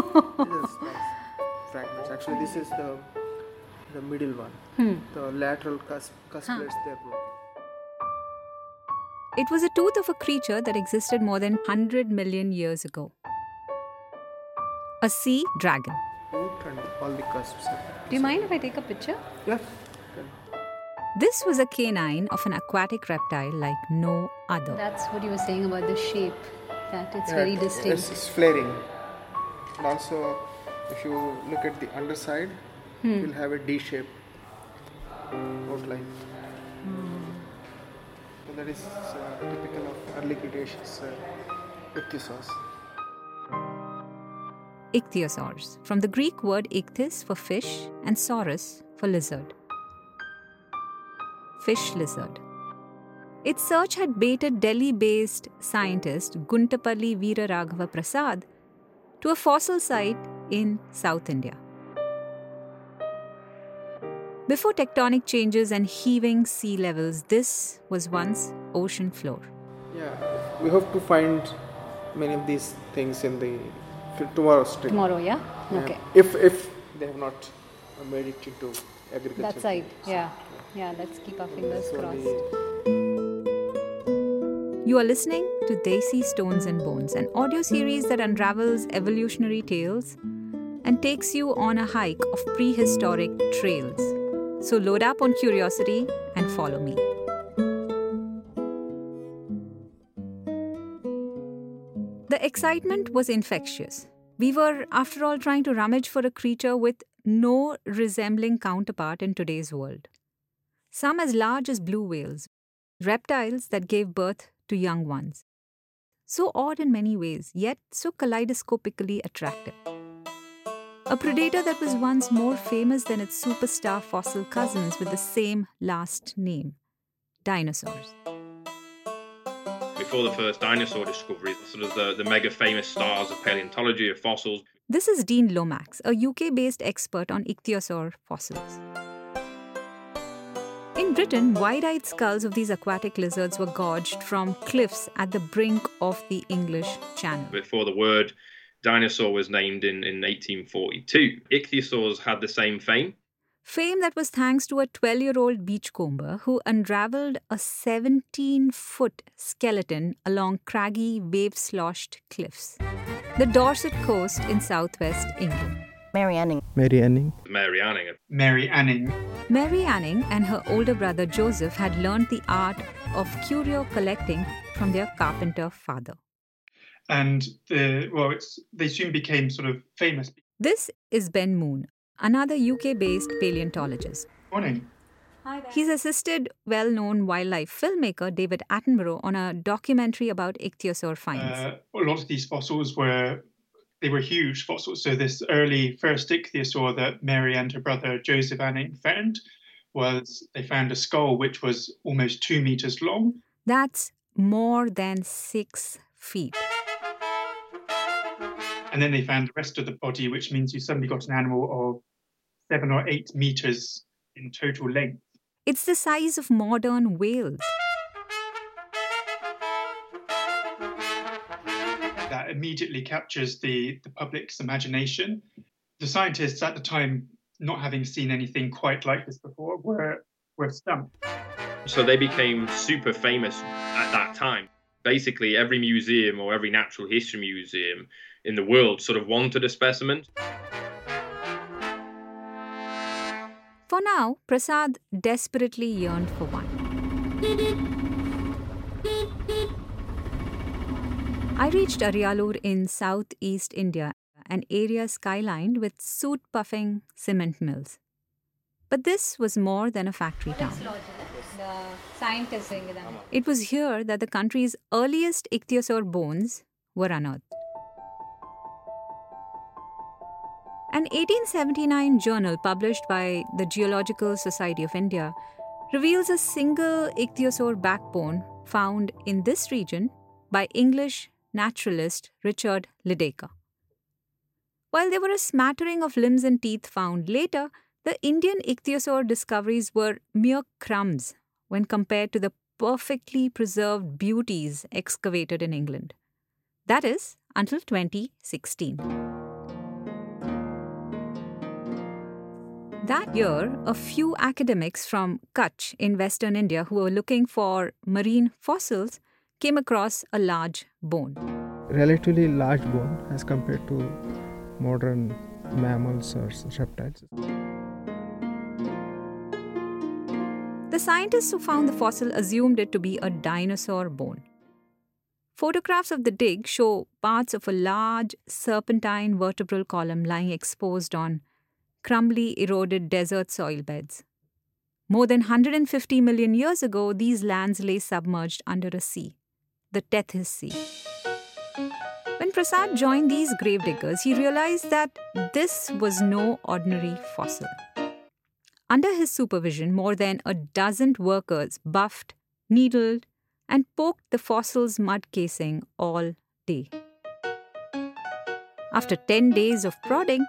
This fragments. Actually, this is the the middle one. Hmm. The lateral cusp, cusp plates they are broken. It was a tooth of a creature that existed more than 100 million years ago. A sea dragon. All the cusps. Do you mind if I take a picture? Yeah. This was a canine of an aquatic reptile like no other. That's what you were saying about the shape, that it's Yeah, very It's, distinct. it's flaring. And also, if you look at the underside, Hmm. you'll have a D-shaped outline. So that is uh, typical of early Cretaceous uh, ichthyosaurs. Ichthyosaurs, from the Greek word ichthys for fish and saurus for lizard. Fish lizard. Its search had baited Delhi based scientist Guntupalli Veeraraghava Prasad to a fossil site in South India. Before tectonic changes and heaving sea levels, this was once ocean floor. Yeah, we hope to find many of these things in the f- tomorrow's trip. Tomorrow, yeah? Yeah. Okay. If if they have not uh, made it into agriculture. That side, yeah. Yeah, let's keep our fingers So crossed. the- You are listening to Desi Stones and Bones, an audio series that unravels evolutionary tales and takes you on a hike of prehistoric trails. So load up on curiosity and follow me. The excitement was infectious. We were, after all, trying to rummage for a creature with no resembling counterpart in today's world. Some as large as blue whales, reptiles that gave birth to young ones. So odd in many ways, yet so kaleidoscopically attractive. A predator that was once more famous than its superstar fossil cousins with the same last name dinosaurs. Before the first dinosaur discoveries, sort of the, the mega famous stars of paleontology, of fossils, This is Dean Lomax, a UK based expert on ichthyosaur fossils. In Britain, wide eyed skulls of these aquatic lizards were gorged from cliffs at the brink of the English Channel. before the word dinosaur was named in, in 1842. Ichthyosaurs had the same fame. Fame that was thanks to a 12 year old beachcomber who unraveled a 17 foot skeleton along craggy, wave sloshed cliffs. The Dorset coast in southwest England. Mary Anning. Mary Anning. Mary Anning. Mary Anning. Mary Anning and her older brother Joseph had learned the art of curio collecting from their carpenter father. And the, well, it's, they soon became sort of famous. This is Ben Moon, another UK based paleontologist. Morning. He's assisted well known wildlife filmmaker David Attenborough on a documentary about ichthyosaur finds. Uh, a lot of these fossils were they were huge fossils. So this early first ichthyosaur that Mary and her brother Joseph Anning found was they found a skull which was almost two meters long. That's more than six feet. And then they found the rest of the body, which means you suddenly got an animal of seven or eight meters in total length. It's the size of modern whales. Immediately captures the, the public's imagination. The scientists at the time, not having seen anything quite like this before, were were stumped. So they became super famous at that time. Basically, every museum or every natural history museum in the world sort of wanted a specimen. For now, Prasad desperately yearned for one. I reached Ariyalur in southeast India, an area skylined with soot puffing cement mills. But this was more than a factory town. The scientists saying that. It was here that the country's earliest ichthyosaur bones were unearthed. An 1879 journal published by the Geological Society of India reveals a single ichthyosaur backbone found in this region by English naturalist Richard Lydekker. While there were a smattering of limbs and teeth found later, the Indian ichthyosaur discoveries were mere crumbs when compared to the perfectly preserved beauties excavated in England. That is, until 2016. That year, a few academics from Kutch in western India who were looking for marine fossils came across a large bone. Relatively large bone as compared to modern mammals or reptiles. The scientists who found the fossil assumed it to be a dinosaur bone. Photographs of the dig show parts of a large serpentine vertebral column lying exposed on crumbly, eroded desert soil beds. More than 150 million years ago, these lands lay submerged under a sea, the Tethys Sea. When Prasad joined these grave diggers, he realized that this was no ordinary fossil. Under his supervision, more than a dozen workers buffed, needled, and poked the fossil's mud casing all day. After 10 days of prodding,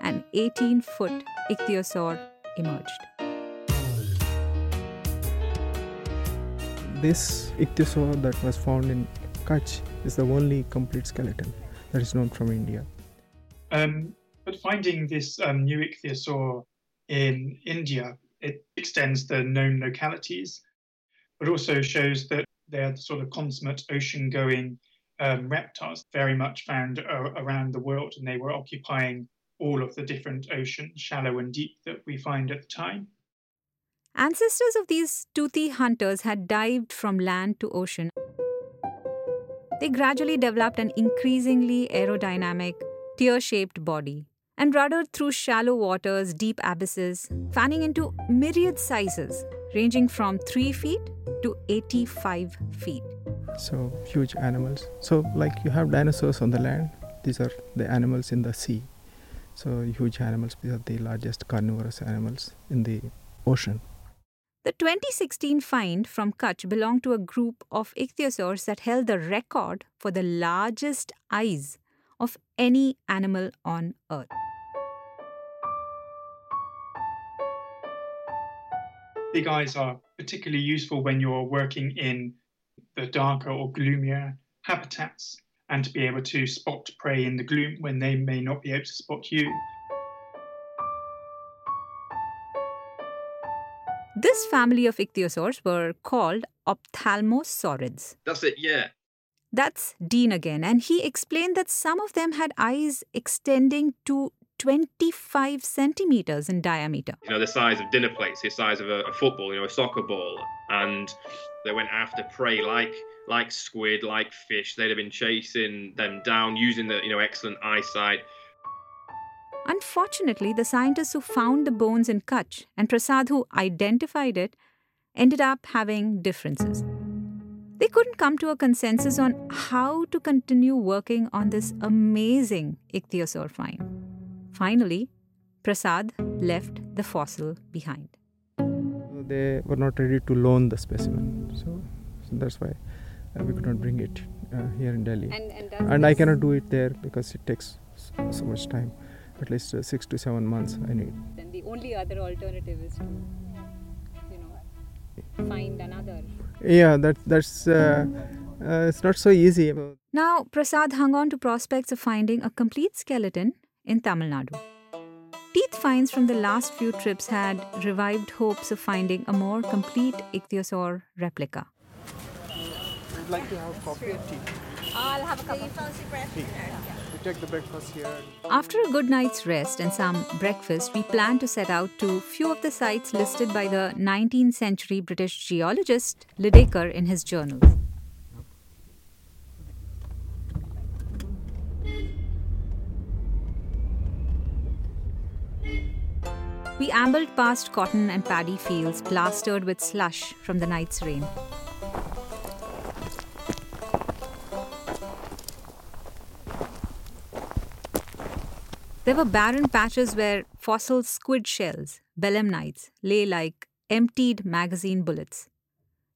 an 18 foot ichthyosaur emerged. This ichthyosaur that was found in Kutch is the only complete skeleton that is known from India. Um, but finding this um, new ichthyosaur in India, it extends the known localities, but also shows that they're the sort of consummate ocean going um, reptiles, very much found around the world, and they were occupying all of the different oceans, shallow and deep, that we find at the time. Ancestors of these toothy hunters had dived from land to ocean. They gradually developed an increasingly aerodynamic, tear shaped body and ruddered through shallow waters, deep abysses, fanning into myriad sizes, ranging from 3 feet to 85 feet. So, huge animals. So, like you have dinosaurs on the land, these are the animals in the sea. So, huge animals, these are the largest carnivorous animals in the ocean. The 2016 find from Kutch belonged to a group of ichthyosaurs that held the record for the largest eyes of any animal on Earth. Big eyes are particularly useful when you're working in the darker or gloomier habitats and to be able to spot prey in the gloom when they may not be able to spot you. This family of ichthyosaurs were called ophthalmosaurids. That's it, yeah. That's Dean again, and he explained that some of them had eyes extending to 25 centimeters in diameter. You know, the size of dinner plates, the size of a, a football, you know, a soccer ball. And they went after prey like like squid, like fish. They'd have been chasing them down using the, you know, excellent eyesight. Unfortunately, the scientists who found the bones in Kutch and Prasad who identified it ended up having differences. They couldn't come to a consensus on how to continue working on this amazing ichthyosaur find. Finally, Prasad left the fossil behind. They were not ready to loan the specimen, so, so that's why uh, we could not bring it uh, here in Delhi. And, and, and I cannot do it there because it takes so, so much time at least uh, six to seven months I need. Then the only other alternative is to, you know, find another. Yeah, that that's uh, uh, it's not so easy. Now Prasad hung on to prospects of finding a complete skeleton in Tamil Nadu. Teeth finds from the last few trips had revived hopes of finding a more complete ichthyosaur replica. I'd like to have coffee and tea. I'll have a cup of tea. Take the breakfast here. After a good night's rest and some breakfast, we plan to set out to few of the sites listed by the 19th century British geologist Lydekker in his journals. We ambled past cotton and paddy fields plastered with slush from the night's rain. There were barren patches where fossil squid shells, belemnites, lay like emptied magazine bullets.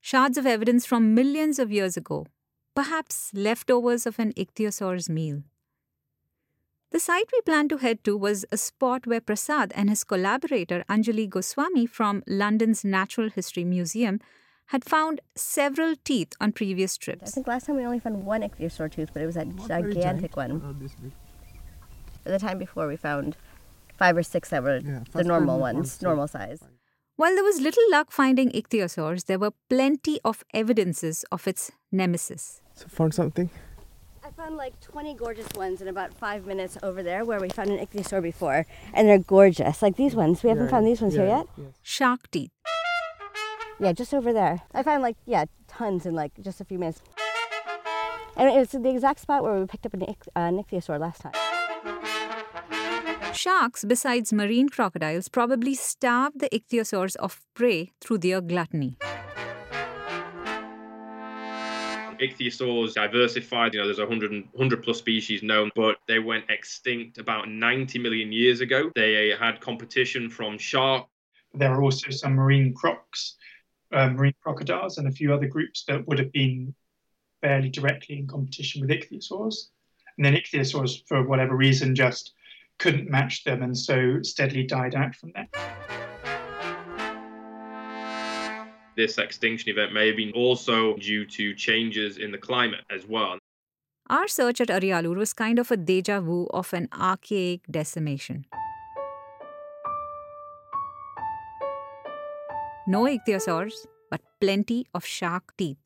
Shards of evidence from millions of years ago, perhaps leftovers of an ichthyosaur's meal. The site we planned to head to was a spot where Prasad and his collaborator Anjali Goswami from London's Natural History Museum had found several teeth on previous trips. I think last time we only found one ichthyosaur tooth, but it was that gigantic one. The time before we found five or six that were Yeah, the normal one ones, normal size. While there was little luck finding ichthyosaurs, there were plenty of evidences of its nemesis. So found something. I found like 20 gorgeous ones in about five minutes over there where we found an ichthyosaur before, and they're gorgeous. Like these ones. We haven't Yeah, found these ones here yet. yes. Shark teeth. Yeah, just over there. I found like, yeah, tons in like just a few minutes. And it's the exact spot where we picked up an, ich- uh, an ichthyosaur last time. Sharks, besides marine crocodiles, probably starve the ichthyosaurs of prey through their gluttony. Ichthyosaurs diversified, you know, there's 100, 100 plus species known, but they went extinct about 90 million years ago. They had competition from sharks. There are also some marine crocs, uh, marine crocodiles, and a few other groups that would have been fairly directly in competition with ichthyosaurs. And then ichthyosaurs, for whatever reason, just couldn't match them and so steadily died out from there. This extinction event may have been also due to changes in the climate as well. Our search at Ariyalur was kind of a deja vu of an archaic decimation. No ichthyosaurs, but plenty of shark teeth.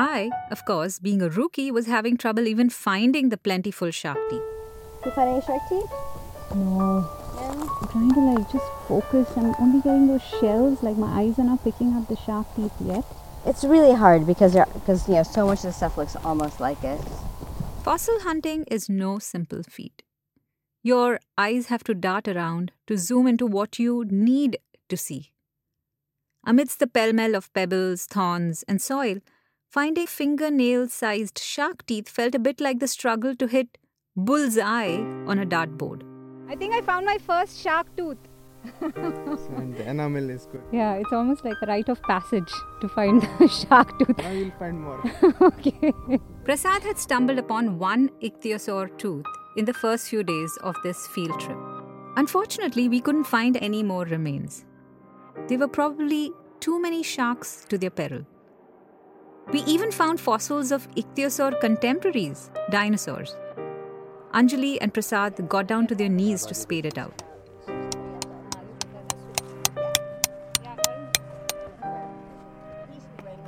I, of course, being a rookie, was having trouble even finding the plentiful shark teeth. You find any shark teeth? No. I'm trying to like just focus. I'm only getting those shells. Like my eyes are not picking up the shark teeth yet. It's really hard because there, because you know so much of the stuff looks almost like it. Fossil hunting is no simple feat. Your eyes have to dart around to zoom into what you need to see. Amidst the pell mell of pebbles, thorns, and soil, finding a fingernail sized shark teeth felt a bit like the struggle to hit bullseye on a dartboard. I think I found my first shark tooth. And the enamel is good. Yeah, it's almost like a rite of passage to find the shark tooth. Now you'll find more. okay. Prasad had stumbled upon one ichthyosaur tooth in the first few days of this field trip. Unfortunately, we couldn't find any more remains. There were probably too many sharks to their peril. We even found fossils of ichthyosaur contemporaries, dinosaurs. Anjali and Prasad got down to their knees to spade it out.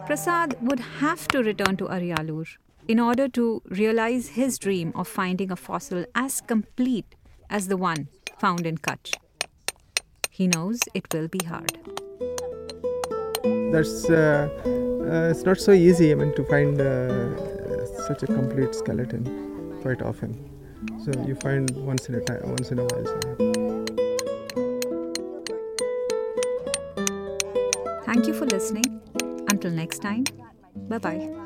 Prasad would have to return to Ariyalur in order to realize his dream of finding a fossil as complete as the one found in Kutch. He knows it will be hard. Uh, uh, it's not so easy. I mean to find uh, such a complete skeleton quite often. So you find once in a time, once in a while. So. Thank you for listening. Until next time, bye bye.